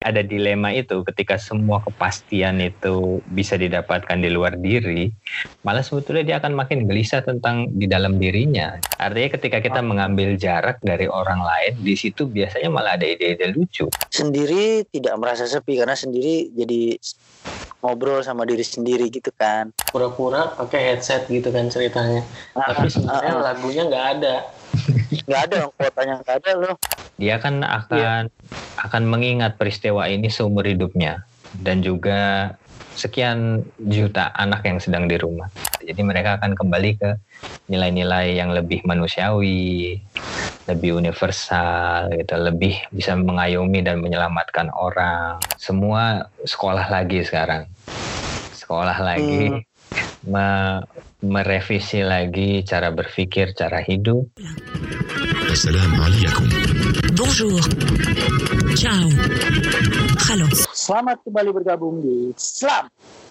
ada dilema itu ketika semua kepastian itu bisa didapatkan di luar diri, malah sebetulnya dia akan makin gelisah tentang di dalam dirinya. Artinya ketika kita mengambil jarak dari orang lain, di situ biasanya malah ada ide-ide lucu. Sendiri tidak merasa sepi karena sendiri jadi ngobrol sama diri sendiri gitu kan. Pura-pura pakai headset gitu kan ceritanya. Ah, Tapi ah, sebenarnya ah. lagunya nggak ada. Nggak ada kuotanya nggak ada loh. Dia kan akan akan mengingat peristiwa ini seumur hidupnya dan juga sekian juta anak yang sedang di rumah. Jadi mereka akan kembali ke nilai-nilai yang lebih manusiawi, lebih universal gitu, lebih bisa mengayomi dan menyelamatkan orang. Semua sekolah lagi sekarang. Sekolah lagi me merevisi lagi cara berpikir, cara hidup. Assalamualaikum. Bonjour. Ciao. Halo. Selamat kembali bergabung di Slam.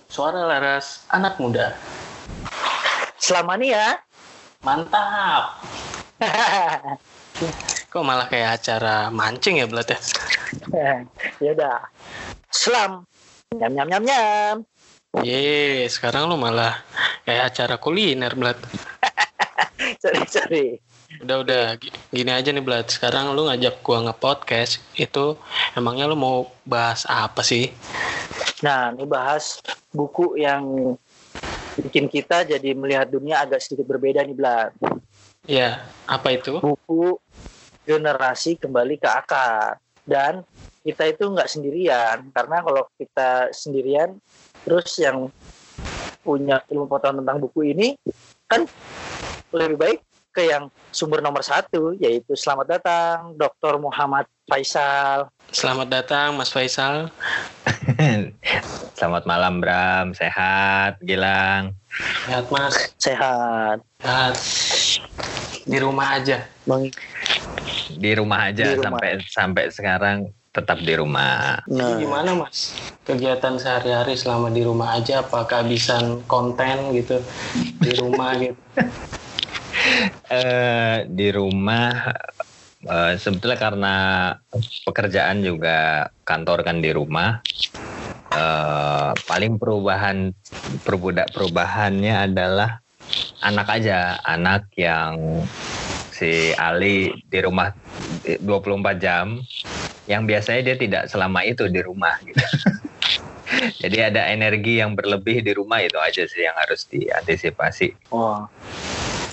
Suara Laras Anak Muda. Selama ini ya. Mantap. Kok malah kayak acara mancing ya Blat ya? ya udah. Selam. Nyam nyam nyam nyam. Ye, sekarang lu malah kayak acara kuliner Blat. Sorry sorry. Udah udah Gi- gini aja nih Blat. Sekarang lu ngajak gua nge-podcast itu emangnya lu mau bahas apa sih? Nah, ini bahas buku yang bikin kita jadi melihat dunia agak sedikit berbeda nih, Blat. Ya, apa itu? Buku generasi kembali ke akar. Dan kita itu nggak sendirian, karena kalau kita sendirian, terus yang punya ilmu pengetahuan tentang buku ini, kan lebih baik ke yang sumber nomor satu, yaitu selamat datang Dr. Muhammad Faisal. Selamat datang Mas Faisal. Selamat malam Bram, sehat, Gilang. Sehat Mas. Sehat. Sehat. Di rumah aja. Bang. Di rumah aja Di rumah. sampai sampai sekarang tetap di rumah. Nah, Gimana Mas? Kegiatan sehari-hari selama di rumah aja apa kehabisan konten gitu di rumah gitu. Eh di rumah eh, sebetulnya karena pekerjaan juga kantor kan di rumah. eh paling perubahan perbudak perubahannya adalah anak aja, anak yang si Ali di rumah 24 jam yang biasanya dia tidak selama itu di rumah gitu. Jadi ada energi yang berlebih di rumah itu aja sih yang harus diantisipasi. wah.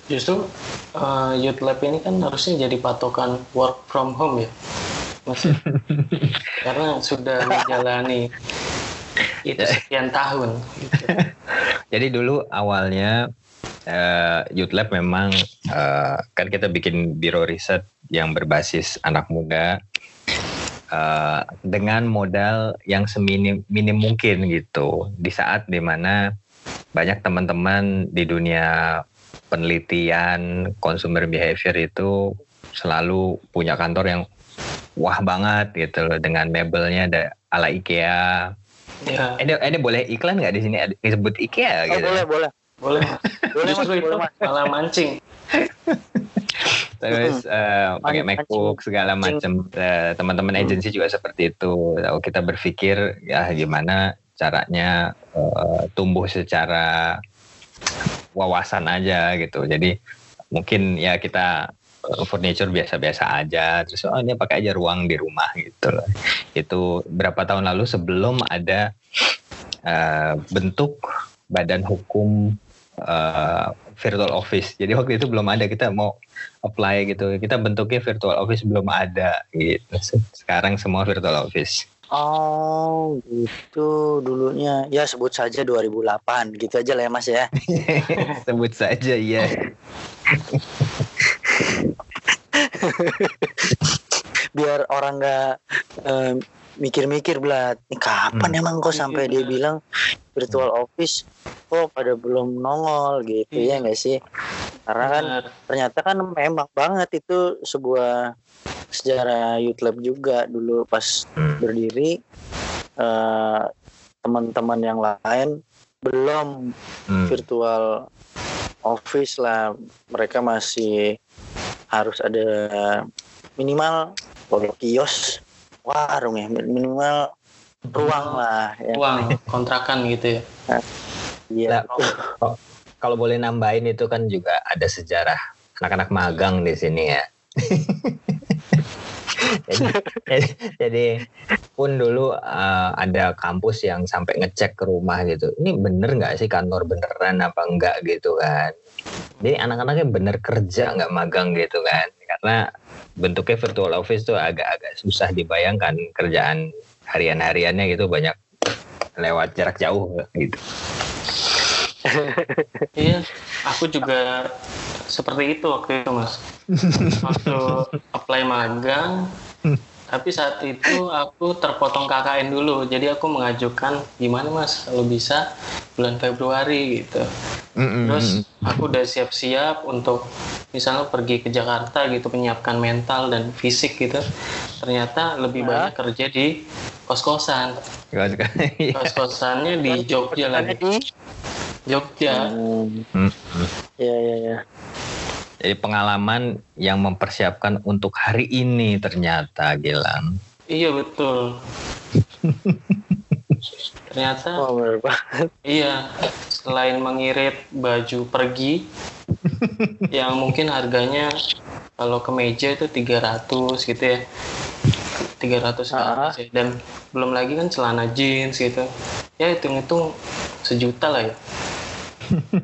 Justru eh, Youth Lab ini kan harusnya jadi patokan work from home ya. Mas ya? Karena sudah menjalani itu sekian tahun gitu. Jadi dulu awalnya eh, Youth Lab memang eh, kan kita bikin biro riset yang berbasis anak muda eh, dengan modal yang seminim minim mungkin gitu di saat di mana banyak teman-teman di dunia penelitian consumer behavior itu selalu punya kantor yang wah banget gitu loh dengan mebelnya ada ala IKEA. Ya, Ini, ini boleh iklan nggak di sini disebut IKEA Oh, gitu? boleh, boleh. boleh. Boleh, Mas, boleh, Mas. malah mancing. terus eh, pakai. MacBook segala macam Eh, teman-teman agensi juga seperti itu. Lalu kita berpikir ya gimana caranya eh, tumbuh secara wawasan aja gitu. Jadi mungkin ya kita eh, furniture biasa-biasa aja. Terus oh ini pakai aja ruang di rumah gitu loh itu berapa tahun lalu sebelum ada eh, bentuk badan hukum eh, virtual office jadi waktu itu belum ada kita mau apply gitu. Kita bentuknya virtual office belum ada gitu. Sekarang semua virtual office. Oh, gitu dulunya. Ya sebut saja 2008 gitu aja lah ya Mas ya. Sebut saja ya. Biar orang nggak eh, mikir-mikir belat. Ini kapan Hmm. emang kok sampai dia bilang virtual office kok pada belum nongol gitu ya nggak sih? Karena kan Benar. ternyata kan memang banget itu sebuah sejarah Youth Lab juga dulu pas Hmm. berdiri eh, teman-teman yang lain belum Hmm. virtual office lah mereka masih harus ada minimal kalau kios warung ya minimal ruang lah ya. Uang kontrakan gitu ya. Iya. Nah, kalau boleh nambahin itu kan juga ada sejarah anak-anak magang di sini ya. jadi, jadi, jadi pun dulu uh, ada kampus yang sampai ngecek ke rumah gitu. Ini bener nggak sih kantor beneran apa enggak gitu kan? Jadi anak-anaknya bener kerja nggak magang gitu kan? Karena bentuknya virtual office tuh agak-agak susah dibayangkan kerjaan harian-hariannya gitu banyak lewat jarak jauh gitu. Iya, aku juga seperti itu waktu itu mas. Waktu apply magang, tapi saat itu aku terpotong KKN dulu. Jadi aku mengajukan gimana mas kalau bisa bulan Februari gitu. Terus aku udah siap-siap untuk misalnya pergi ke Jakarta gitu menyiapkan mental dan fisik gitu. Ternyata lebih Nah. banyak kerja di kos-kosan. Kos-kosannya di Jogja lagi. Jogja. Hmm. ya ya ya Jadi pengalaman yang mempersiapkan untuk hari ini ternyata Gilang. Iya betul. Ternyata oh bener banget iya selain mengirit baju pergi yang mungkin harganya kalau ke meja itu 300 gitu ya. 300 ke Ah. ya. Dan belum lagi kan celana jeans gitu. Ya hitung-hitung sejuta lah ya.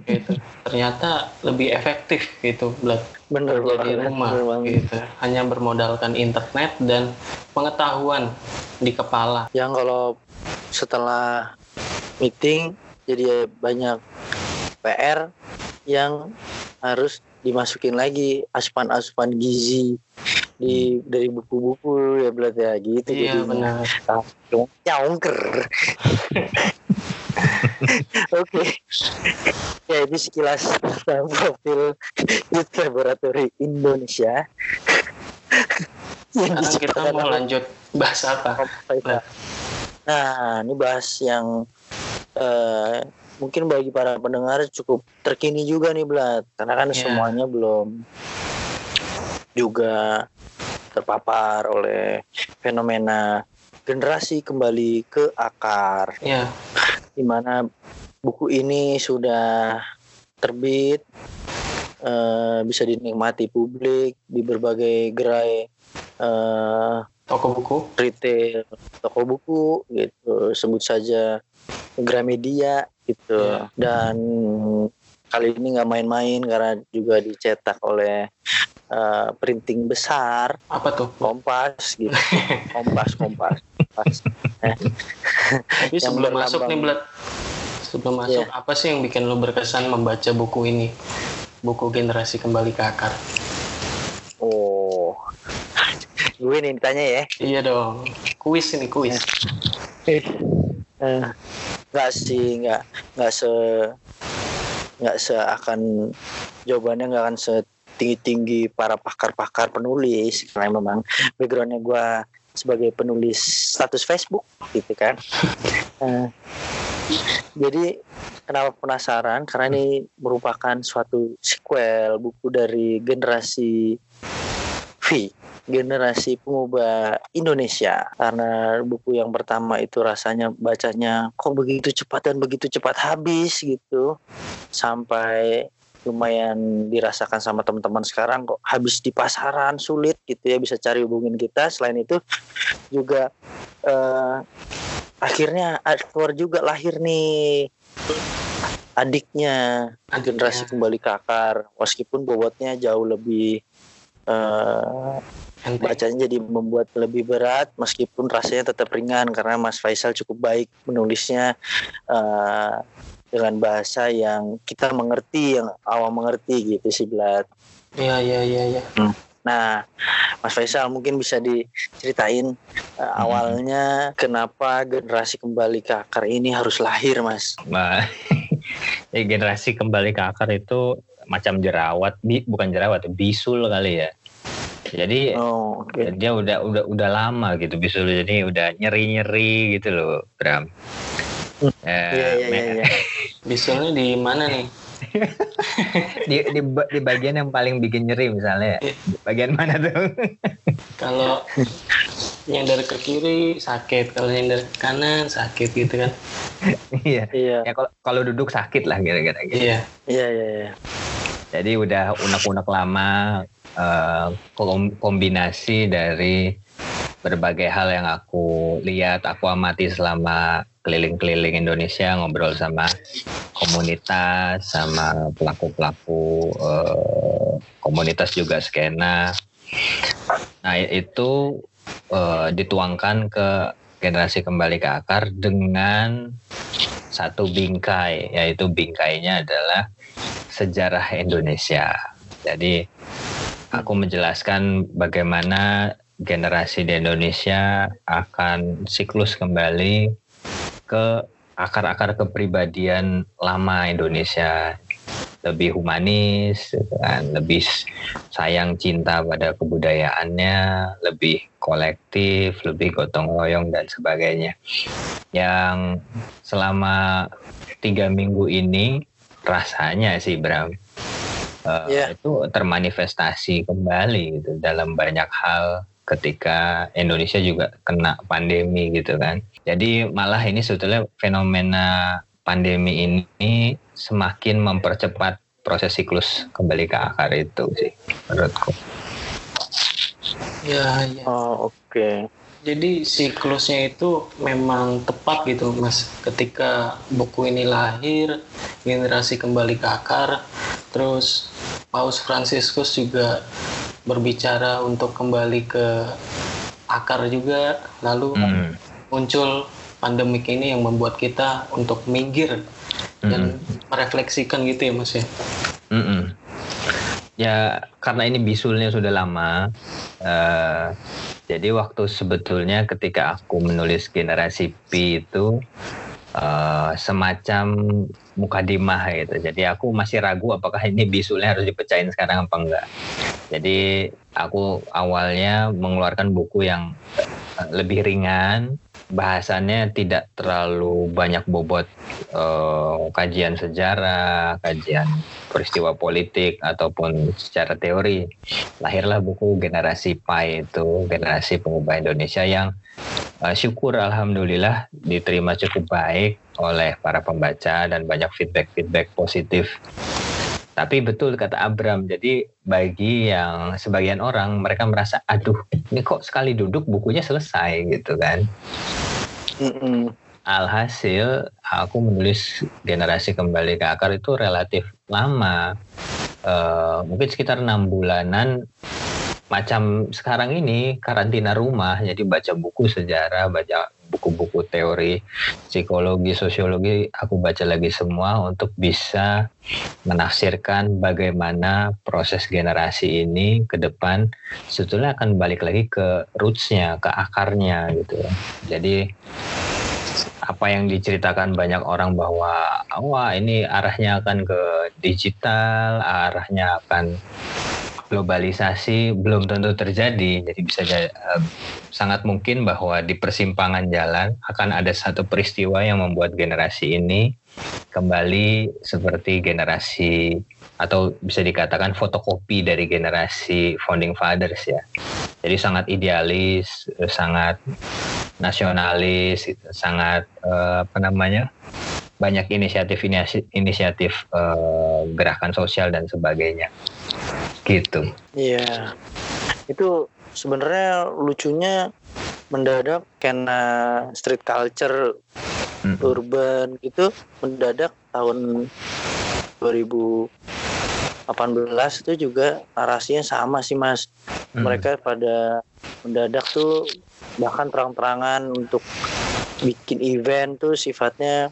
Gitu. Ternyata lebih efektif gitu buat bener di rumah bener gitu. Hanya bermodalkan internet dan pengetahuan di kepala. yang kalau setelah meeting jadi banyak PR yang harus dimasukin lagi asupan-asupan gizi di dari buku-buku ya berarti ya gitu Iya jadinya. benar. Nyongker. Oke. Ya itu sekilas tentang profil Youth Laboratory Indonesia. Yang Sekarang kita mau lanjut bahas apa? Faisal. Nah, ini bahas yang eh, mungkin bagi para pendengar cukup terkini juga nih Blat, karena kan Iya. semuanya belum juga terpapar oleh fenomena generasi kembali ke akar, Ya, di mana buku ini sudah terbit, eh, bisa dinikmati publik di berbagai gerai eh, toko buku. retail toko buku gitu sebut saja Gramedia gitu Iya. dan kali ini nggak main-main karena juga dicetak oleh eh, printing besar Apa tuh? Kompas gitu Kompas Kompas Kompas Yang sebelum masuk nih, Blat. Sebelum masuk, Iya. apa sih yang bikin lo berkesan membaca buku ini? Buku Generasi Kembali ke Akar. oh gue nih ditanya ya Iya dong. Kuis ini, kuis. Eh, nggak sih nggak nggak se nggak seakan jawabannya nggak akan setinggi tinggi para pakar-pakar penulis. Karena memang backgroundnya gue sebagai penulis status Facebook gitu kan. Eh, jadi kenapa penasaran? Karena ini merupakan suatu sequel buku dari generasi V generasi pengubah Indonesia. Karena buku yang pertama itu rasanya bacanya kok begitu cepat dan begitu cepat habis gitu. Sampai lumayan dirasakan sama teman-teman sekarang kok. Habis di pasaran sulit gitu ya bisa cari hubungin kita. Selain itu juga eh, akhirnya keluar juga lahir nih adiknya. Generasi kembali ke akar meskipun bobotnya jauh lebih Enteng. bacanya jadi membuat lebih berat meskipun rasanya tetap ringan karena Mas Faisal cukup baik menulisnya eh, dengan bahasa yang kita mengerti yang awam mengerti gitu sih Blat. Iya, iya, iya, iya. Nah, Mas Faisal mungkin bisa diceritain eh, awalnya kenapa generasi kembali ke akar ini harus lahir Mas. Nah, ya generasi kembali ke akar itu macam jerawat, bi, bukan jerawat, bisul kali ya. Jadi Oh, oke. dia udah udah udah lama gitu bisul jadi udah nyeri nyeri gitu loh Bram. Eh, Iya iya iya iya. Bisulnya di mana nih? di, di di bagian yang paling bikin nyeri misalnya bagian mana tuh kalau nyender ke kiri sakit kalau nyender ke kanan sakit gitu kan iya Iya. ya kalau kalau duduk sakit lah kira-kira gitu. iya Iya, iya, iya. jadi udah unek-unek lama eh, kom- kombinasi dari berbagai hal yang aku lihat aku amati selama keliling-keliling Indonesia ngobrol sama komunitas sama pelaku-pelaku eh, komunitas juga skena. Nah itu eh, dituangkan ke generasi kembali ke akar dengan satu bingkai yaitu bingkainya adalah sejarah Indonesia. Jadi aku menjelaskan bagaimana generasi di Indonesia akan siklus kembali ke akar-akar kepribadian lama Indonesia lebih humanis gitu kan lebih sayang cinta pada kebudayaannya lebih kolektif lebih gotong royong dan sebagainya yang selama tiga minggu ini rasanya sih Bram eh, Iya. itu termanifestasi kembali gitu dalam banyak hal ketika Indonesia juga kena pandemi gitu kan. Jadi malah ini sebetulnya fenomena pandemi ini semakin mempercepat proses siklus kembali ke akar itu sih menurutku. ya ya Oh, oke. jadi siklusnya itu memang tepat gitu mas ketika buku ini lahir generasi kembali ke akar terus Paus Fransiskus juga berbicara untuk kembali ke akar juga lalu Hmm. Muncul pandemik ini yang membuat kita untuk minggir dan merefleksikan gitu ya mas ya Mm-mm. Ya karena ini bisulnya sudah lama, eh, jadi waktu sebetulnya ketika aku menulis generasi P itu eh, semacam mukadimah gitu. Jadi aku masih ragu apakah ini bisulnya harus dipecahin sekarang apa enggak. Jadi aku awalnya mengeluarkan buku yang lebih ringan, bahasannya tidak terlalu banyak bobot eh, kajian sejarah, kajian peristiwa politik ataupun secara teori. Lahirlah buku Generasi Pai itu, Generasi Pengubah Indonesia yang eh, syukur alhamdulillah diterima cukup baik oleh para pembaca dan banyak feedback-feedback positif. Tapi betul kata Abram, jadi bagi yang sebagian orang mereka merasa aduh ini kok sekali duduk bukunya selesai gitu kan. Mm-mm. Alhasil aku menulis generasi kembali ke akar itu relatif lama, Eh, mungkin sekitar enam bulanan. Macam sekarang ini karantina rumah, jadi baca buku sejarah, baca buku-buku teori psikologi, sosiologi, aku baca lagi semua untuk bisa menafsirkan bagaimana proses generasi ini ke depan sebetulnya akan balik lagi ke rootsnya, ke akarnya gitu. Jadi apa yang diceritakan banyak orang bahwa wah ini arahnya akan ke digital, arahnya akan globalisasi belum tentu terjadi. Jadi bisa ja- eh, sangat mungkin bahwa di persimpangan jalan akan ada satu peristiwa yang membuat generasi ini kembali seperti generasi atau bisa dikatakan fotokopi dari generasi founding fathers ya. Jadi sangat idealis, eh, sangat nasionalis, sangat eh, apa namanya banyak inisiatif inisiatif eh, gerakan sosial dan sebagainya, gitu. Iya. Itu sebenarnya lucunya mendadak karena street culture Mm-mm. urban gitu mendadak tahun 2018 itu juga narasinya sama sih Mas. Mm. Mereka pada mendadak tuh bahkan terang-terangan untuk bikin event tuh sifatnya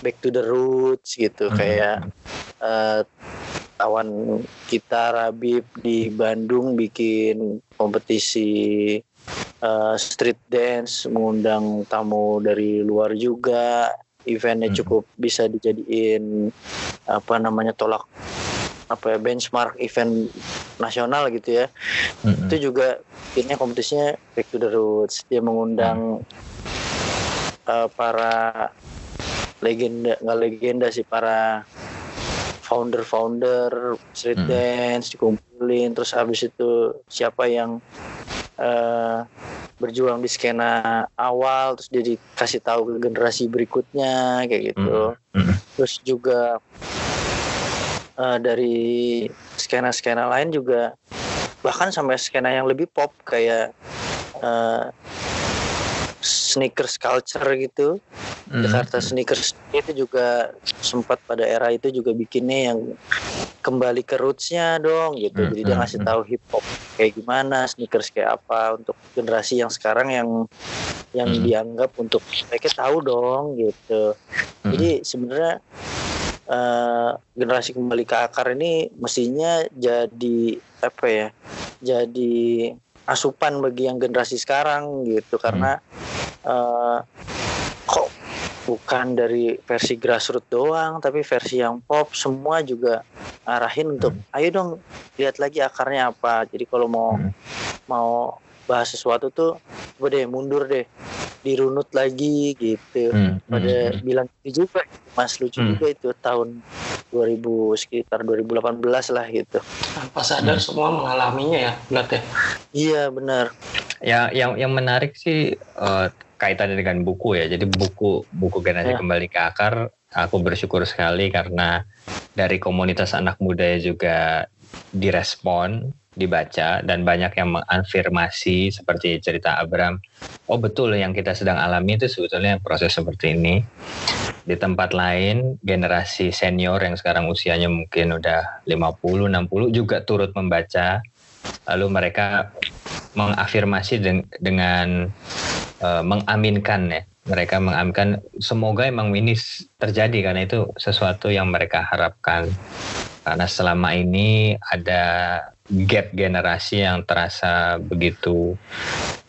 back to the roots gitu Mm. kayak eh, kawan kita Rabib di Bandung bikin kompetisi eh, street dance mengundang tamu dari luar juga eventnya Hmm. cukup bisa dijadiin apa namanya tolak apa ya benchmark event nasional gitu ya Mm-mm. itu juga akhirnya kompetisinya back to the roots dia mengundang eh, para legenda nggak legenda sih para founder-founder street Hmm. dance dikumpulin terus habis itu siapa yang eh, berjuang di skena awal terus dia dikasih tahu ke generasi berikutnya kayak gitu Hmm. terus juga eh, dari skena-skena lain juga bahkan sampai skena yang lebih pop kayak eh, sneakers culture gitu Hmm. Jakarta Sneakers itu juga sempat pada era itu juga bikinnya yang kembali ke rootsnya dong gitu. Hmm, Jadi dia hmm, ngasih hmm. tahu hip hop kayak gimana, sneakers kayak apa untuk generasi yang sekarang yang yang Hmm. dianggap untuk mereka tahu dong gitu. Hmm. Jadi sebenarnya eh, generasi kembali ke akar ini mestinya jadi apa ya? Jadi asupan bagi yang generasi sekarang gitu karena eh, kok bukan dari versi grassroots doang tapi versi yang pop semua juga arahin untuk ayo dong lihat lagi akarnya apa jadi kalau mau Hmm. mau bahas sesuatu tuh coba deh mundur deh dirunut lagi gitu Hmm. pada Hmm. bilang itu juga mas lucu Hmm. juga itu tahun 2000 sekitar 2018 lah gitu tanpa sadar semua mengalaminya ya berarti iya benar Ya, yang yang menarik sih eh, kaitannya dengan buku ya. Jadi buku buku generasi Ya. kembali ke akar, aku bersyukur sekali karena dari komunitas anak muda juga direspon, dibaca dan banyak yang mengafirmasi seperti cerita Abram. Oh betul yang kita sedang alami itu sebetulnya proses seperti ini. Di tempat lain generasi senior yang sekarang usianya mungkin udah 50, 60 juga turut membaca. Lalu mereka mengafirmasi deng- dengan eh, mengaminkan ya. Mereka mengaminkan semoga emang ini terjadi karena itu sesuatu yang mereka harapkan. Karena selama ini ada gap generasi yang terasa begitu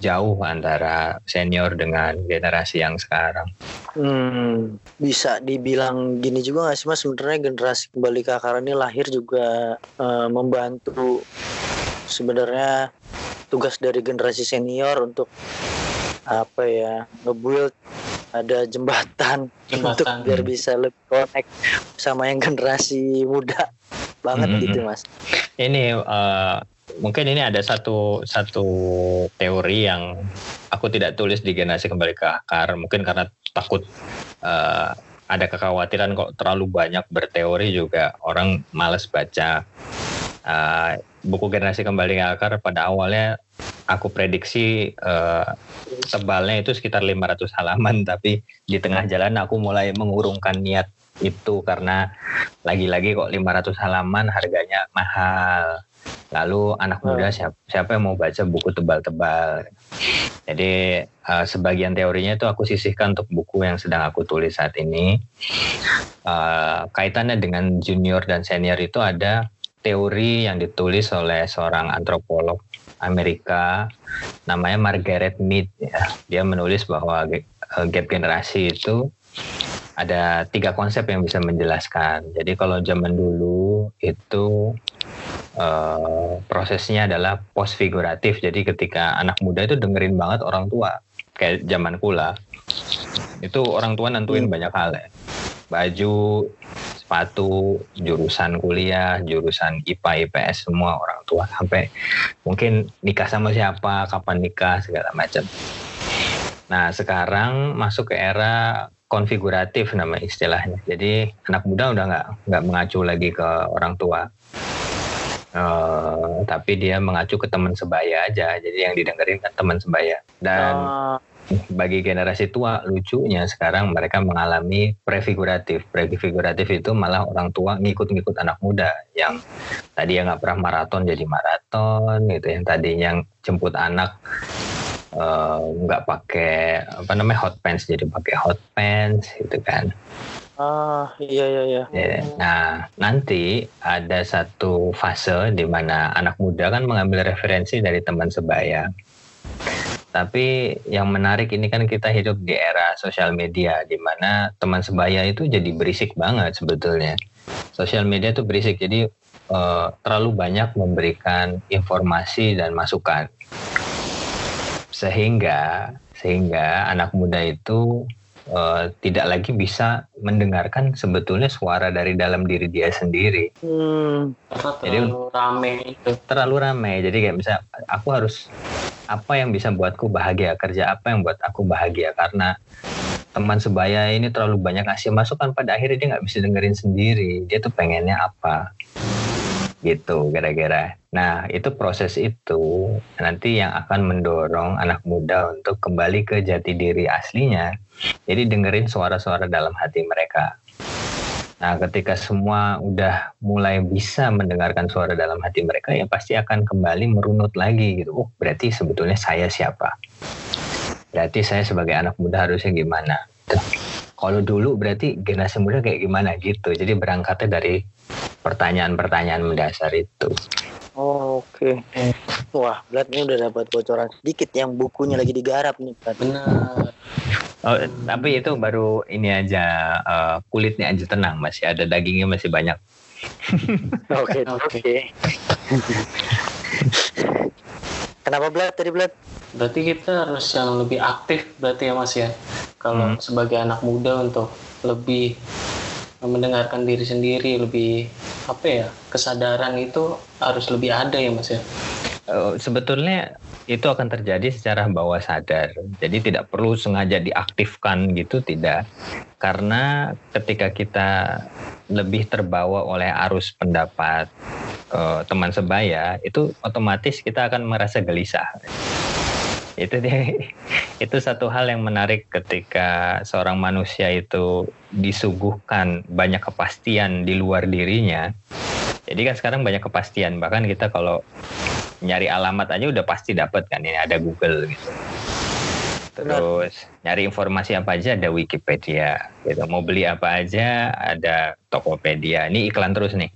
jauh antara senior dengan generasi yang sekarang. Hmm, bisa dibilang gini juga nggak sih mas? Sebenarnya generasi kembali ke akar ini lahir juga eh, membantu sebenarnya tugas dari generasi senior untuk apa ya ngebuild ada jembatan, untuk Jembatan. biar bisa lebih connect sama yang generasi muda banget Hmm, gitu mas. Ini eh, mungkin ini ada satu satu teori yang aku tidak tulis di generasi kembali ke akar mungkin karena takut eh, ada kekhawatiran kok terlalu banyak berteori juga orang males baca Eh, buku generasi kembali ke akar pada awalnya aku prediksi eh, tebalnya itu sekitar 500 halaman tapi di tengah jalan aku mulai mengurungkan niat itu karena lagi-lagi kok 500 halaman harganya mahal. Lalu anak muda siapa, siapa yang mau baca buku tebal-tebal. Jadi eh, sebagian teorinya itu aku sisihkan untuk buku yang sedang aku tulis saat ini. Eh, kaitannya dengan junior dan senior itu ada teori yang ditulis oleh seorang antropolog Amerika namanya Margaret Mead ya. Dia menulis bahwa eh, gap generasi itu ada tiga konsep yang bisa menjelaskan. Jadi kalau zaman dulu itu eh, prosesnya adalah post figuratif. Jadi ketika anak muda itu dengerin banget orang tua, kayak zaman kula, itu orang tua nentuin banyak hal ya. Baju, sepatu, jurusan kuliah, jurusan IPA, IPS semua orang tua sampai mungkin nikah sama siapa, kapan nikah segala macam. Nah sekarang masuk ke era konfiguratif nama istilahnya. Jadi anak muda udah nggak nggak mengacu lagi ke orang tua, Eh, tapi dia mengacu ke teman sebaya aja. Jadi yang didengerin kan teman sebaya. Dan Ah, bagi generasi tua lucunya sekarang mereka mengalami prefiguratif. Prefiguratif itu malah orang tua ngikut-ngikut anak muda yang tadi yang nggak pernah maraton jadi maraton gitu. Yang tadinya jemput anak eh, nggak pakai apa namanya hot pants jadi pakai hot pants gitu kan. ah, iya iya iya. Ya, Nah, nanti ada satu fase di mana anak muda kan mengambil referensi dari teman sebaya. Tapi yang menarik ini kan kita hidup di era sosial media di mana teman sebaya itu jadi berisik banget sebetulnya. Sosial media itu berisik jadi eh, terlalu banyak memberikan informasi dan masukan. Sehingga sehingga anak muda itu eh, tidak lagi bisa mendengarkan sebetulnya suara dari dalam diri dia sendiri. Hmm, Karena Jadi- terlalu rame itu. terlalu ramai jadi kayak bisa aku harus apa yang bisa buatku bahagia kerja apa yang buat aku bahagia? Karena teman sebaya ini terlalu banyak ngasih masukan pada akhirnya dia nggak bisa dengerin sendiri. Dia tuh pengennya apa gitu gara-gara nah itu proses itu nanti yang akan mendorong anak muda untuk kembali ke jati diri aslinya jadi dengerin suara-suara dalam hati mereka Nah, ketika semua udah mulai bisa mendengarkan suara dalam hati mereka, ya pasti akan kembali merunut lagi gitu. Oh, berarti sebetulnya saya siapa? Berarti saya sebagai anak muda harusnya gimana? Kalau dulu berarti generasi muda kayak gimana gitu. Jadi berangkatnya dari pertanyaan-pertanyaan mendasar itu. oke. Wah, Blat ini udah dapat bocoran sedikit yang bukunya lagi digarap nih, Blat. Benar. Oh, tapi itu baru ini aja eh, kulitnya aja tenang, masih ada dagingnya masih banyak. Oke, Oke. oke. Kenapa Blat tadi Blat? Berarti kita harus yang lebih aktif berarti ya Mas ya. Kalau Hmm. sebagai anak muda untuk lebih mendengarkan diri sendiri, lebih apa ya kesadaran itu harus lebih ada ya Mas ya. Eh, sebetulnya itu akan terjadi secara bawah sadar. Jadi tidak perlu sengaja diaktifkan gitu tidak. Karena ketika kita lebih terbawa oleh arus pendapat eh, teman sebaya, itu otomatis kita akan merasa gelisah. Itu dia itu satu hal yang menarik ketika seorang manusia itu disuguhkan banyak kepastian di luar dirinya. Jadi kan sekarang banyak kepastian, bahkan kita kalau nyari alamat aja udah pasti dapat kan ini ada Google gitu. Terus nyari informasi apa aja ada Wikipedia gitu. Mau beli apa aja ada Tokopedia. Ini iklan terus nih.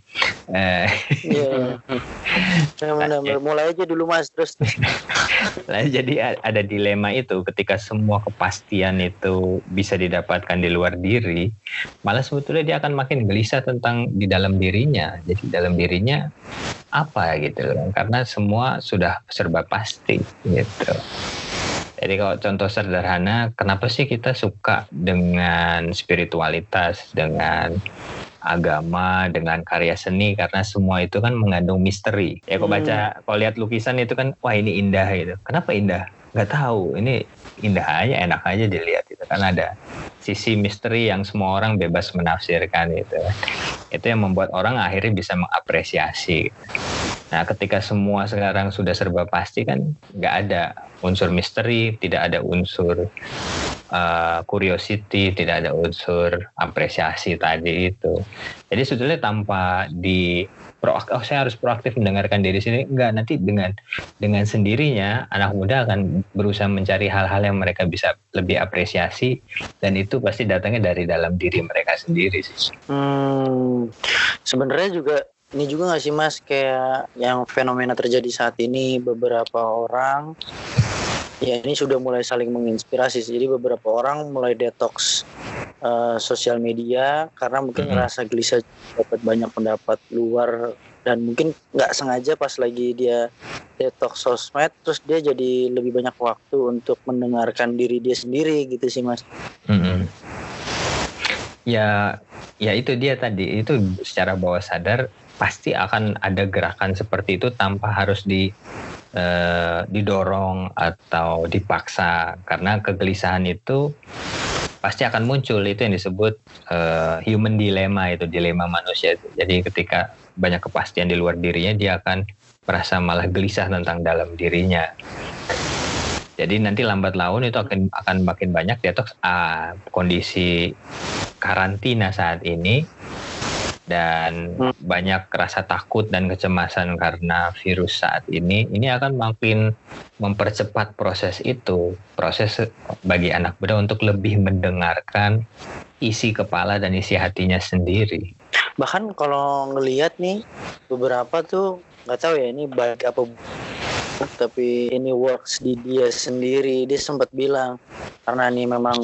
Eh, Iya. Ya, benar-benar. mulai aja dulu Mas terus. Nah, jadi ada dilema itu ketika semua kepastian itu bisa didapatkan di luar diri, malah sebetulnya dia akan makin gelisah tentang di dalam dirinya. Jadi dalam dirinya apa gitu loh. Karena semua sudah serba pasti gitu. Jadi kalau contoh sederhana, kenapa sih kita suka dengan spiritualitas, dengan agama, dengan karya seni? Karena semua itu kan mengandung misteri. Ya kok baca, kalau lihat lukisan itu kan, wah ini indah gitu. Kenapa indah? Nggak tahu. Ini indah aja, enak aja dilihat itu. Kan ada sisi misteri yang semua orang bebas menafsirkan itu. Itu yang membuat orang akhirnya bisa mengapresiasi. Nah, ketika semua sekarang sudah serba pasti kan nggak ada unsur misteri, tidak ada unsur uh, curiosity, tidak ada unsur apresiasi tadi itu. Jadi sebetulnya tanpa di proaktif, oh saya harus proaktif mendengarkan diri sendiri, enggak nanti dengan dengan sendirinya anak muda akan berusaha mencari hal-hal yang mereka bisa lebih apresiasi dan itu pasti datangnya dari dalam diri mereka sendiri sih. Hmm, sebenarnya juga ini juga nggak sih Mas kayak yang fenomena terjadi saat ini beberapa orang ya ini sudah mulai saling menginspirasi jadi beberapa orang mulai detox eh, sosial media karena mungkin Mhm. ngerasa gelisah dapat banyak pendapat luar dan mungkin nggak sengaja pas lagi dia detox sosmed terus dia jadi lebih banyak waktu untuk mendengarkan diri dia sendiri gitu sih mas Mm-mm. Ya, ya itu dia tadi itu secara bawah sadar pasti akan ada gerakan seperti itu tanpa harus di eh, didorong atau dipaksa karena kegelisahan itu pasti akan muncul itu yang disebut eh, human dilemma itu dilema manusia itu. Jadi ketika banyak kepastian di luar dirinya dia akan merasa malah gelisah tentang dalam dirinya. Jadi nanti lambat laun itu akan akan makin banyak detox ah, kondisi karantina saat ini dan Hmm. banyak rasa takut dan kecemasan karena virus saat ini. Ini akan makin mempercepat proses itu. Proses bagi anak muda untuk lebih mendengarkan isi kepala dan isi hatinya sendiri. Bahkan kalau ngelihat nih beberapa tuh nggak tahu ya ini baik apa tapi ini works di dia sendiri. Dia sempat bilang karena ini memang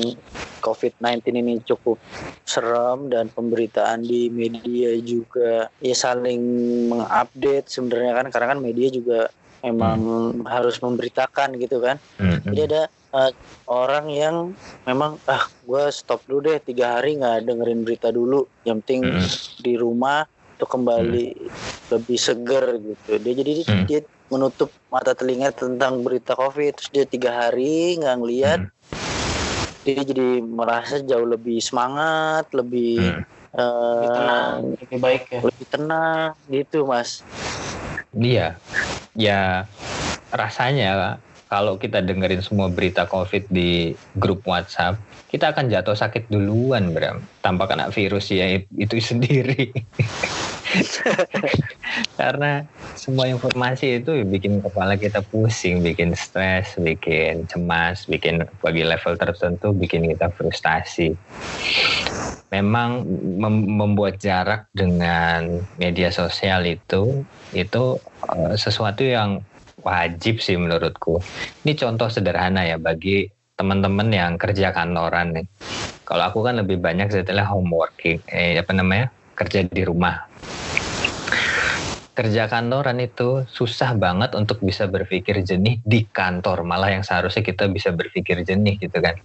COVID-19 ini cukup serem dan pemberitaan di media juga ya saling mengupdate sebenarnya kan karena kan media juga memang harus memberitakan gitu kan Mm-mm. jadi ada eh, orang yang memang ah gue stop dulu deh tiga hari nggak dengerin berita dulu yang penting Mm. di rumah untuk kembali lebih seger gitu dia jadi dia- Mm. dia menutup mata telinga tentang berita covid terus dia tiga hari nggak ngeliat Hmm. Dia jadi merasa jauh lebih semangat lebih Hmm. eh, Lebih tenang, lebih baik ya. lebih tenang gitu mas Iya, ya rasanya kalau kita dengerin semua berita COVID di grup WhatsApp, kita akan jatuh sakit duluan, Bram, tanpa kena virus ya itu sendiri. Karena semua informasi itu bikin kepala kita pusing, bikin stres, bikin cemas, bikin bagi level tertentu bikin kita frustasi. Memang mem- membuat jarak dengan media sosial itu itu eh, sesuatu yang wajib sih menurutku. Ini contoh sederhana ya bagi teman-teman yang kerja kantoran nih. Kalau aku kan lebih banyak setelah home working, eh apa namanya kerja di rumah. Kerja kantoran itu susah banget untuk bisa berpikir jernih di kantor, malah yang seharusnya kita bisa berpikir jernih gitu kan.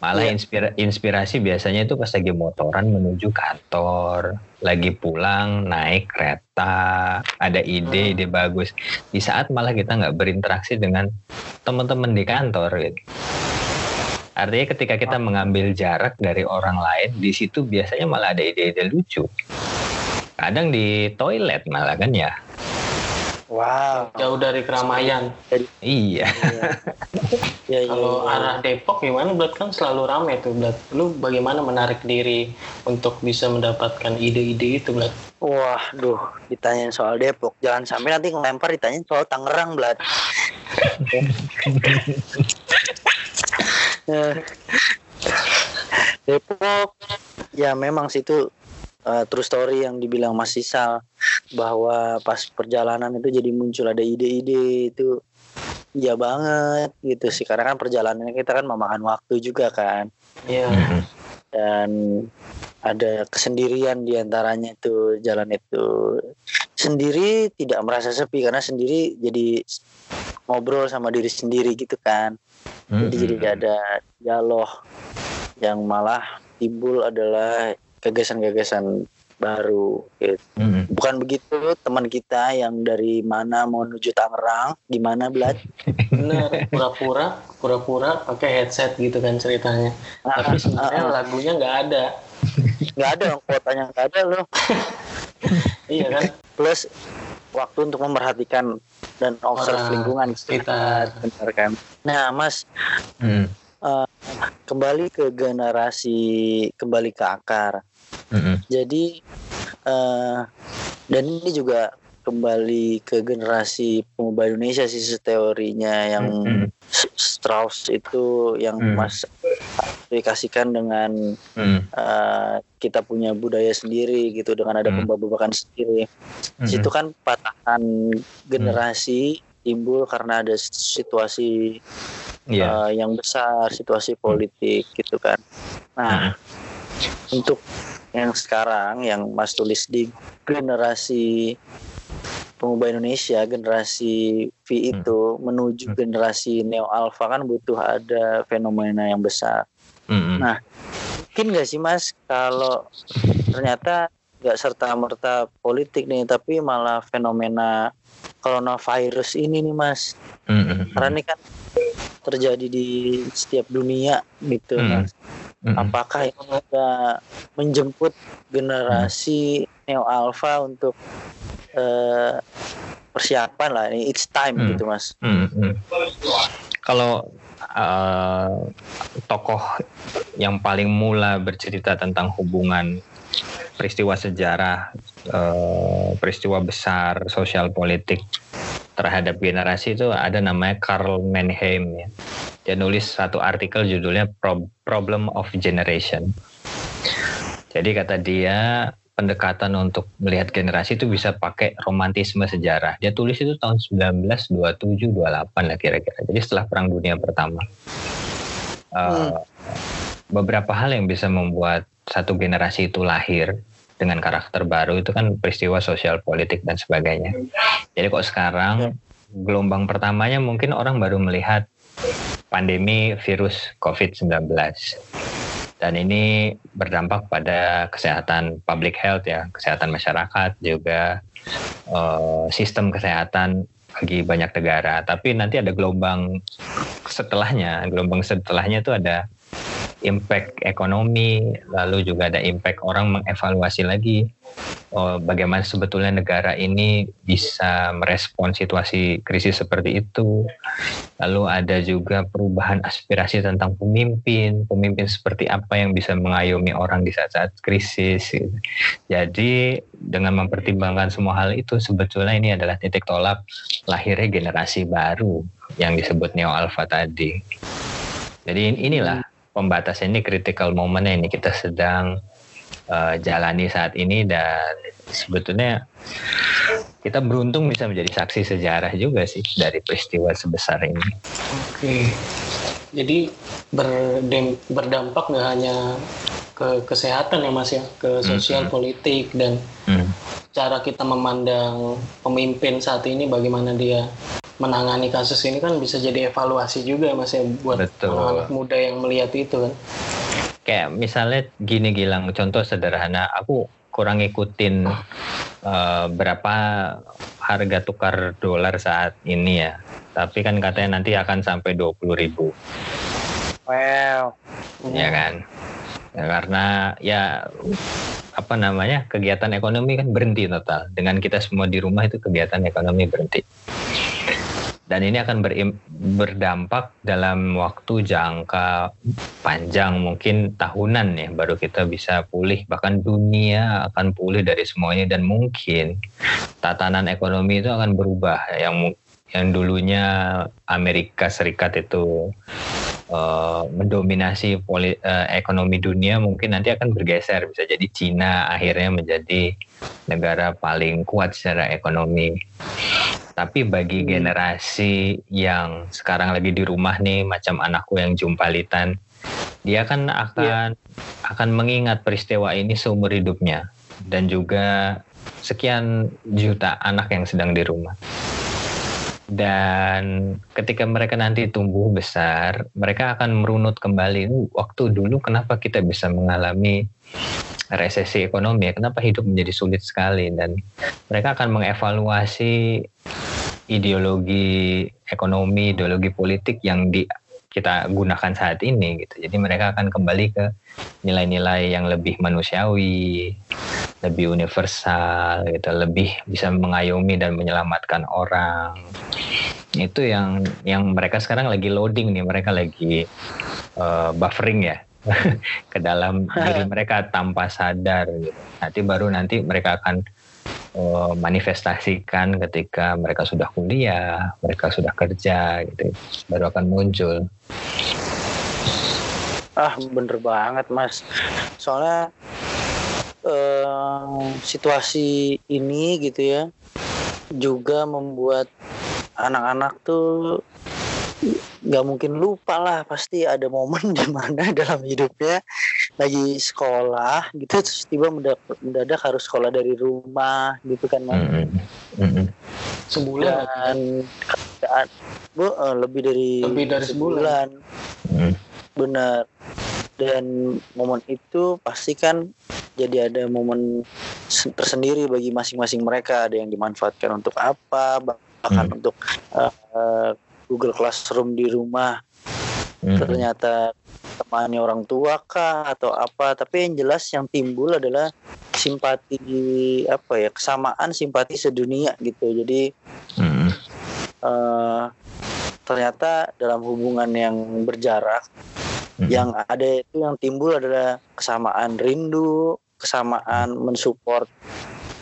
Malah Iya. inspira- inspirasi biasanya itu pas lagi motoran menuju kantor, lagi pulang naik kereta, ada ide, ide bagus. Di saat malah kita nggak berinteraksi dengan teman-teman di kantor gitu. Artinya ketika kita mengambil jarak dari orang lain, di situ biasanya malah ada ide-ide lucu. Kadang di toilet malah kan ya. wow Jauh dari keramaian. Iya. ya, ya, Kalau ya. arah Depok gimana? Blat kan selalu ramai tuh, Blat. Lu bagaimana menarik diri untuk bisa mendapatkan ide-ide itu, Blat? Wah, duh, ditanyain soal Depok. Jangan sampai nanti ngelempar ditanyain soal Tangerang, Blat. Depok, ya memang sih itu eh, true story yang dibilang Mas Sisal bahwa pas perjalanan itu jadi muncul ada ide-ide itu iya banget gitu sih karena kan perjalanannya kita kan memakan waktu juga kan Iya. Mm-mm. dan ada kesendirian di antaranya itu jalan itu sendiri tidak merasa sepi karena sendiri jadi ngobrol sama diri sendiri gitu kan jadi jadi Mm-mm. ada dialog yang malah timbul adalah gagasan-gagasan baru gitu. Mm-mm. bukan begitu teman kita yang dari mana mau menuju Tangerang gimana Blad Bener, pura-pura, pura-pura pakai headset gitu kan ceritanya. Tapi sebenarnya lagunya nggak ada. nggak ada kuotanya nggak ada loh Iya kan? plus waktu untuk memperhatikan dan observe Orang lingkungan sekitar. benar kan nah mas Mm-mm. kembali ke generasi kembali ke akar Mm-mm. jadi eh dan ini juga kembali ke generasi pemuda Indonesia sih teorinya yang Mm-mm. Strauss itu yang Hmm. mas aplikasikan dengan Mm. eh, kita punya budaya sendiri gitu dengan ada Hmm. pembabakan sendiri Mm-mm. situ kan patahan generasi timbul karena ada situasi Iya. eh, yang besar situasi politik gitu kan nah untuk yang sekarang yang mas tulis di generasi pemuda Indonesia generasi V itu menuju Hmm. generasi neo alpha kan butuh ada fenomena yang besar Mm-mm. Nah, mungkin nggak sih mas kalau ternyata nggak serta merta politik nih tapi malah fenomena coronavirus ini nih mas Mm-mm. karena ini kan terjadi di setiap dunia gitu Hmm. mas Mm-mm. apakah ini juga menjemput generasi neo alpha untuk eh, persiapan lah ini it's time Hmm. gitu mas Mm-mm. Kalau eh, tokoh yang paling mula bercerita tentang hubungan peristiwa sejarah, eh, peristiwa besar sosial politik terhadap generasi itu ada namanya Karl Mannheim ya. Dia nulis satu artikel judulnya Pro- Problem of Generation. Jadi kata dia pendekatan untuk melihat generasi itu bisa pakai romantisme sejarah. Dia tulis itu tahun 1927 28 lah kira-kira. Jadi setelah Perang Dunia Pertama. Uh, Beberapa hal yang bisa membuat satu generasi itu lahir dengan karakter baru itu kan peristiwa sosial politik dan sebagainya. Jadi kok sekarang gelombang pertamanya mungkin orang baru melihat pandemi virus COVID-19. Dan ini berdampak pada kesehatan public health ya, kesehatan masyarakat juga uh, sistem kesehatan bagi banyak negara. Tapi nanti ada gelombang setelahnya, gelombang setelahnya itu ada impact ekonomi, lalu juga ada impact orang mengevaluasi lagi oh, bagaimana sebetulnya negara ini bisa merespon situasi krisis seperti itu. Lalu ada juga perubahan aspirasi tentang pemimpin, pemimpin seperti apa yang bisa mengayomi orang di saat-saat krisis. Jadi dengan mempertimbangkan semua hal itu sebetulnya ini adalah titik tolak lahirnya generasi baru yang disebut neo alpha tadi. Jadi inilah pembatasan ini critical moment ini kita sedang uh, jalani saat ini dan sebetulnya kita beruntung bisa menjadi saksi sejarah juga sih dari peristiwa sebesar ini. Oke, jadi berdem, berdampak nggak hanya ke kesehatan ya mas ya, ke sosial -hmm. politik dan mm. cara kita memandang pemimpin saat ini bagaimana dia menangani kasus ini kan bisa jadi evaluasi juga mas ya buat anak muda yang melihat itu kan? Kayak misalnya gini Gilang contoh sederhana aku kurang ngikutin uh, berapa harga tukar dolar saat ini ya. Tapi kan katanya nanti akan sampai 20 ribu. Wow ya kan? Ya, karena ya apa namanya kegiatan ekonomi kan berhenti total. Dengan kita semua di rumah itu kegiatan ekonomi berhenti dan ini akan berim, berdampak dalam waktu jangka panjang mungkin tahunan ya baru kita bisa pulih. Bahkan dunia akan pulih dari semuanya dan mungkin tatanan ekonomi itu akan berubah. Yang yang dulunya Amerika Serikat itu uh, mendominasi poli, uh, ekonomi dunia mungkin nanti akan bergeser. Bisa jadi Cina akhirnya menjadi negara paling kuat secara ekonomi tapi bagi hmm. generasi yang sekarang lagi di rumah nih, macam anakku yang jumpalitan, dia kan akan yeah. akan mengingat peristiwa ini seumur hidupnya dan juga sekian juta anak yang sedang di rumah. Dan ketika mereka nanti tumbuh besar, mereka akan merunut kembali. Waktu dulu kenapa kita bisa mengalami resesi ekonomi ya, kenapa hidup menjadi sulit sekali? Dan mereka akan mengevaluasi ideologi ekonomi, ideologi politik yang di kita gunakan saat ini gitu. Jadi mereka akan kembali ke nilai-nilai yang lebih manusiawi, lebih universal gitu, lebih bisa mengayomi dan menyelamatkan orang. Itu yang yang mereka sekarang lagi loading nih, mereka lagi uh, buffering ya ke dalam diri mereka tanpa sadar gitu. Nanti baru nanti mereka akan uh, manifestasikan ketika mereka sudah kuliah, mereka sudah kerja gitu, baru akan muncul. Ah bener banget mas, soalnya uh, situasi ini gitu ya juga membuat anak-anak tuh nggak mungkin lupa lah pasti ada momen di mana dalam hidupnya lagi sekolah gitu terus tiba mendadak, mendadak harus sekolah dari rumah gitu kan mas mm -hmm. sebulan dan keadaan bu uh, lebih dari lebih dari sebulan, sebulan. Mm. benar dan momen itu pasti kan jadi ada momen tersendiri bagi masing-masing mereka ada yang dimanfaatkan untuk apa bahkan mm. untuk uh, Google Classroom di rumah hmm. ternyata temannya orang tua kah atau apa tapi yang jelas yang timbul adalah simpati apa ya kesamaan simpati sedunia gitu jadi hmm. uh, ternyata dalam hubungan yang berjarak hmm. yang ada itu yang timbul adalah kesamaan rindu kesamaan mensupport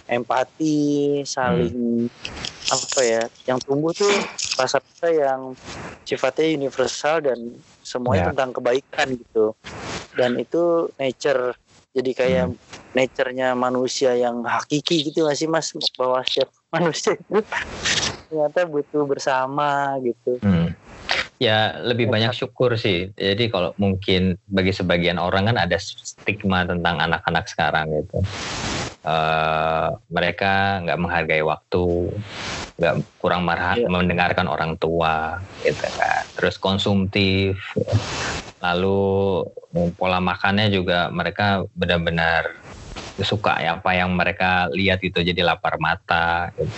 empati saling hmm apa ya yang tumbuh tuh rasa-rasa yang sifatnya universal dan semuanya yeah. tentang kebaikan gitu dan itu nature jadi kayak hmm. nature-nya manusia yang hakiki gitu gak sih mas bahwa setiap manusia itu ternyata butuh bersama gitu hmm. Ya lebih banyak syukur sih. Jadi kalau mungkin bagi sebagian orang kan ada stigma tentang anak-anak sekarang gitu. Eh, mereka nggak menghargai waktu, nggak kurang marah Iya. mendengarkan orang tua, gitu kan. Terus konsumtif, lalu eh, pola makannya juga mereka benar-benar suka ya apa yang mereka lihat itu jadi lapar mata. gitu.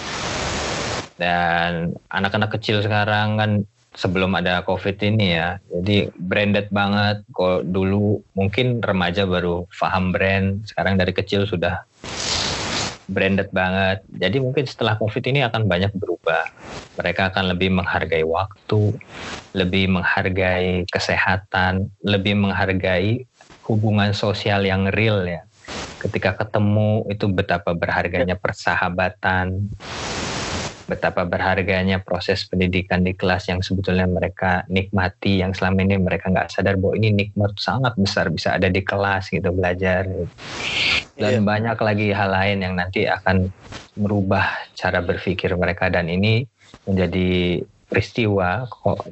Dan anak-anak kecil sekarang kan sebelum ada covid ini ya, jadi branded banget. Kok dulu mungkin remaja baru paham brand, sekarang dari kecil sudah branded banget. Jadi mungkin setelah covid ini akan banyak berubah. Mereka akan lebih menghargai waktu, lebih menghargai kesehatan, lebih menghargai hubungan sosial yang real ya. Ketika ketemu itu betapa berharganya persahabatan, betapa berharganya proses pendidikan di kelas yang sebetulnya mereka nikmati yang selama ini mereka nggak sadar bahwa ini nikmat sangat besar bisa ada di kelas gitu belajar gitu. dan Iya. banyak lagi hal lain yang nanti akan merubah cara berpikir mereka dan ini menjadi peristiwa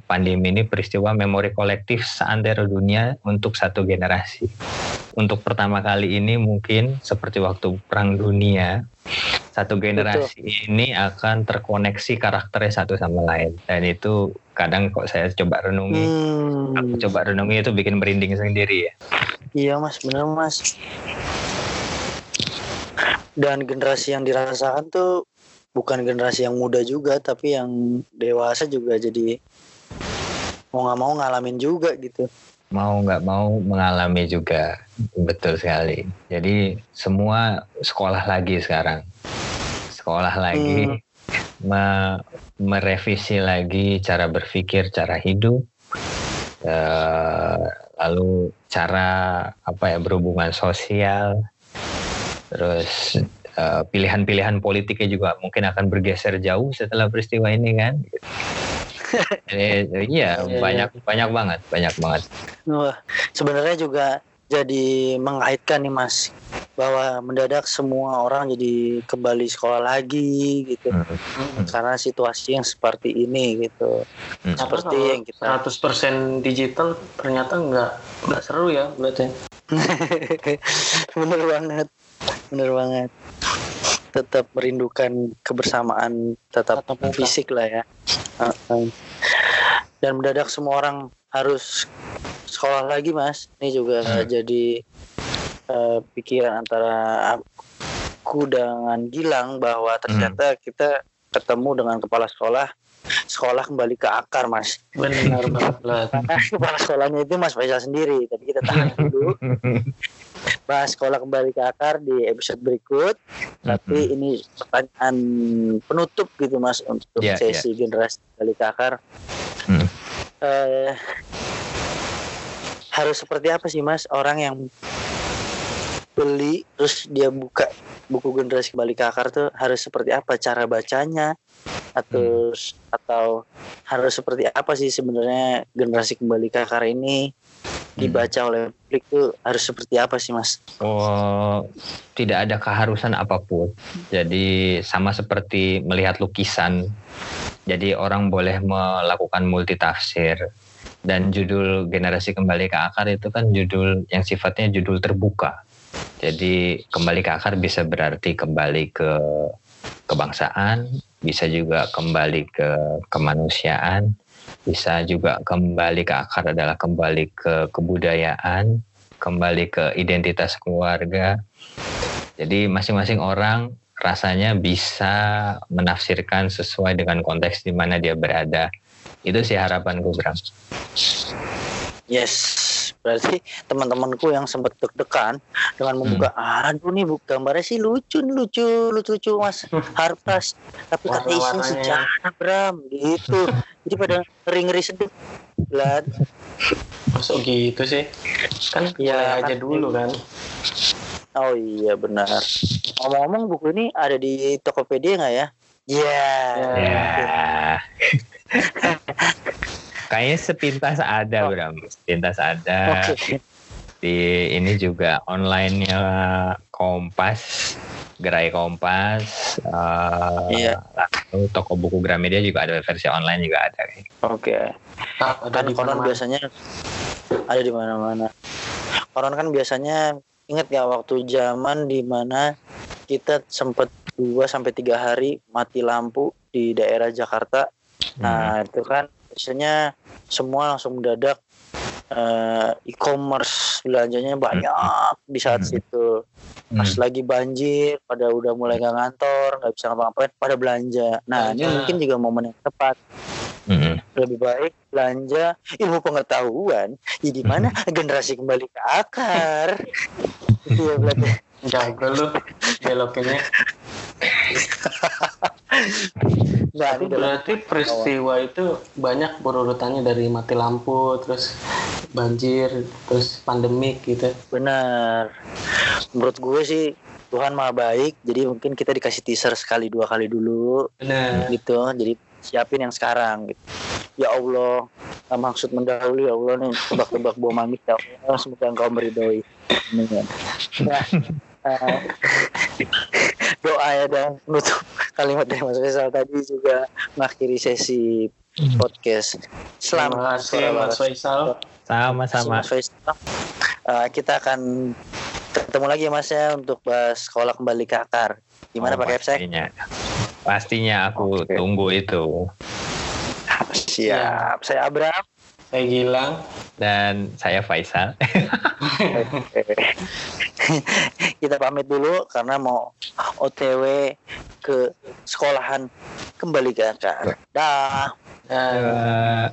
pandemi ini peristiwa memori kolektif seantero dunia untuk satu generasi untuk pertama kali ini mungkin seperti waktu perang dunia satu generasi ini akan terkoneksi karakternya satu sama lain. Dan itu kadang kok saya coba renungi. Hmm, aku coba renungi itu bikin merinding sendiri ya. Iya mas, bener mas. Dan generasi yang dirasakan tuh bukan generasi yang muda juga, tapi yang dewasa juga. Jadi mau nggak mau ngalamin juga gitu. Mau nggak mau mengalami juga. Betul sekali. Jadi semua sekolah lagi sekarang. Sekolah lagi me- merevisi lagi cara berpikir cara hidup. Eh, lalu cara apa ya berhubungan sosial. Terus eh, pilihan-pilihan politiknya juga mungkin akan bergeser jauh setelah peristiwa ini kan iya Iya, banyak banyak banget banyak banget Wah, sebenarnya juga jadi mengaitkan nih Mas bahwa mendadak semua orang jadi kembali sekolah lagi gitu Hmm. karena situasi yang seperti ini gitu. Hmm. Seperti yang kita 100% digital ternyata nggak nggak seru ya berarti. bener banget, bener banget. Tetap merindukan kebersamaan tetap muka. fisik lah ya. Heeh. Dan mendadak semua orang harus sekolah lagi Mas. Ini juga Hmm. jadi eh, pikiran antara aku dengan Gilang bahwa ternyata kita ketemu dengan kepala sekolah sekolah kembali ke akar mas. Benar banget. kepala sekolahnya itu mas Faisal sendiri tapi kita tahan dulu. Bahas sekolah kembali ke akar di episode berikut tapi ini pertanyaan penutup gitu mas untuk Ya, sesi generasi kembali ke akar. Hmm. Eh, harus seperti apa sih mas? Orang yang beli terus dia buka buku generasi kembali ke akar tuh harus seperti apa cara bacanya atau atau harus seperti apa sih sebenarnya generasi kembali ke akar ini dibaca oleh publik tuh harus seperti apa sih mas? Oh, tidak ada keharusan apa pun. Jadi sama seperti melihat lukisan. Jadi orang boleh melakukan multitafsir. Dan judul generasi kembali ke akar itu kan judul yang sifatnya judul terbuka. Jadi kembali ke akar bisa berarti kembali ke kebangsaan, bisa juga kembali ke kemanusiaan, bisa juga kembali ke akar adalah kembali ke kebudayaan, kembali ke identitas keluarga. Jadi masing-masing orang rasanya bisa menafsirkan sesuai dengan konteks di mana dia berada. Itu sih harapanku, Bram. Yes, berarti teman-temanku yang sempat deg-degan dengan membuka, aduh nih bu gambarnya sih lucu nih lucu lucu lucu mas Harpas, tapi kata isinya sejarah Bram gitu. Jadi pada ngeri-ngeri sedih. Lan. Masuk gitu sih. Kan Iya, mulai aja kan. dulu kan. Oh iya benar. Ngomong-ngomong buku ini ada di Tokopedia nggak ya? Iya. Ya. Ya. Kayaknya sepintas ada, Bram. Sepintas ada. Oke. Di ini juga online-nya Kompas, Gerai Kompas. eh, Iya. Lalu toko buku Gramedia juga ada versi online juga ada. Oke. Ah, ada Kan di konon biasanya ada di mana-mana. Konon kan biasanya ingat ya waktu zaman di mana kita sempat dua sampai tiga hari mati lampu di daerah Jakarta. Nah itu kan biasanya semua langsung mendadak eh, e-commerce belanjanya banyak di saat Hmm. situ. Pas Hmm. lagi banjir, pada udah mulai nggak ngantor, nggak bisa ngapa-ngapain, pada belanja. Nah ini Belanja. mungkin juga momen yang tepat. Hmm. Lebih baik belanja ilmu pengetahuan. Ya di mana generasi kembali ke akar. Itu ya berarti. Jago lu belokinnya. Nah, dalam berarti peristiwa itu banyak berurutannya dari mati lampu, terus banjir, terus pandemik gitu. Benar. Menurut gue sih Tuhan maha baik, jadi mungkin kita dikasih teaser sekali dua kali dulu Benar. gitu. Jadi siapin yang sekarang gitu. Ya Allah, maksud mendahului ya Allah nih tebak-tebak buah mamik ya Allah semoga engkau meridhoi. Amin. Nah, eh, doa ya dan penutup kalimat dari Mas Faisal tadi juga mengakhiri sesi podcast. Terima Selamat kasih Mas Faisal. Sama-sama. Mas Faisal. Eh, kita akan ketemu lagi ya Mas ya untuk bahas sekolah kembali ke akar. Gimana Oh, Pak Kepsek? Pastinya. Pastinya aku Oke. tunggu itu. Siap. Saya Abraham. Saya Gilang. Dan saya Faisal. kita pamit dulu karena mau OTW ke sekolahan kembali ke akar. Dah. Dan Eh,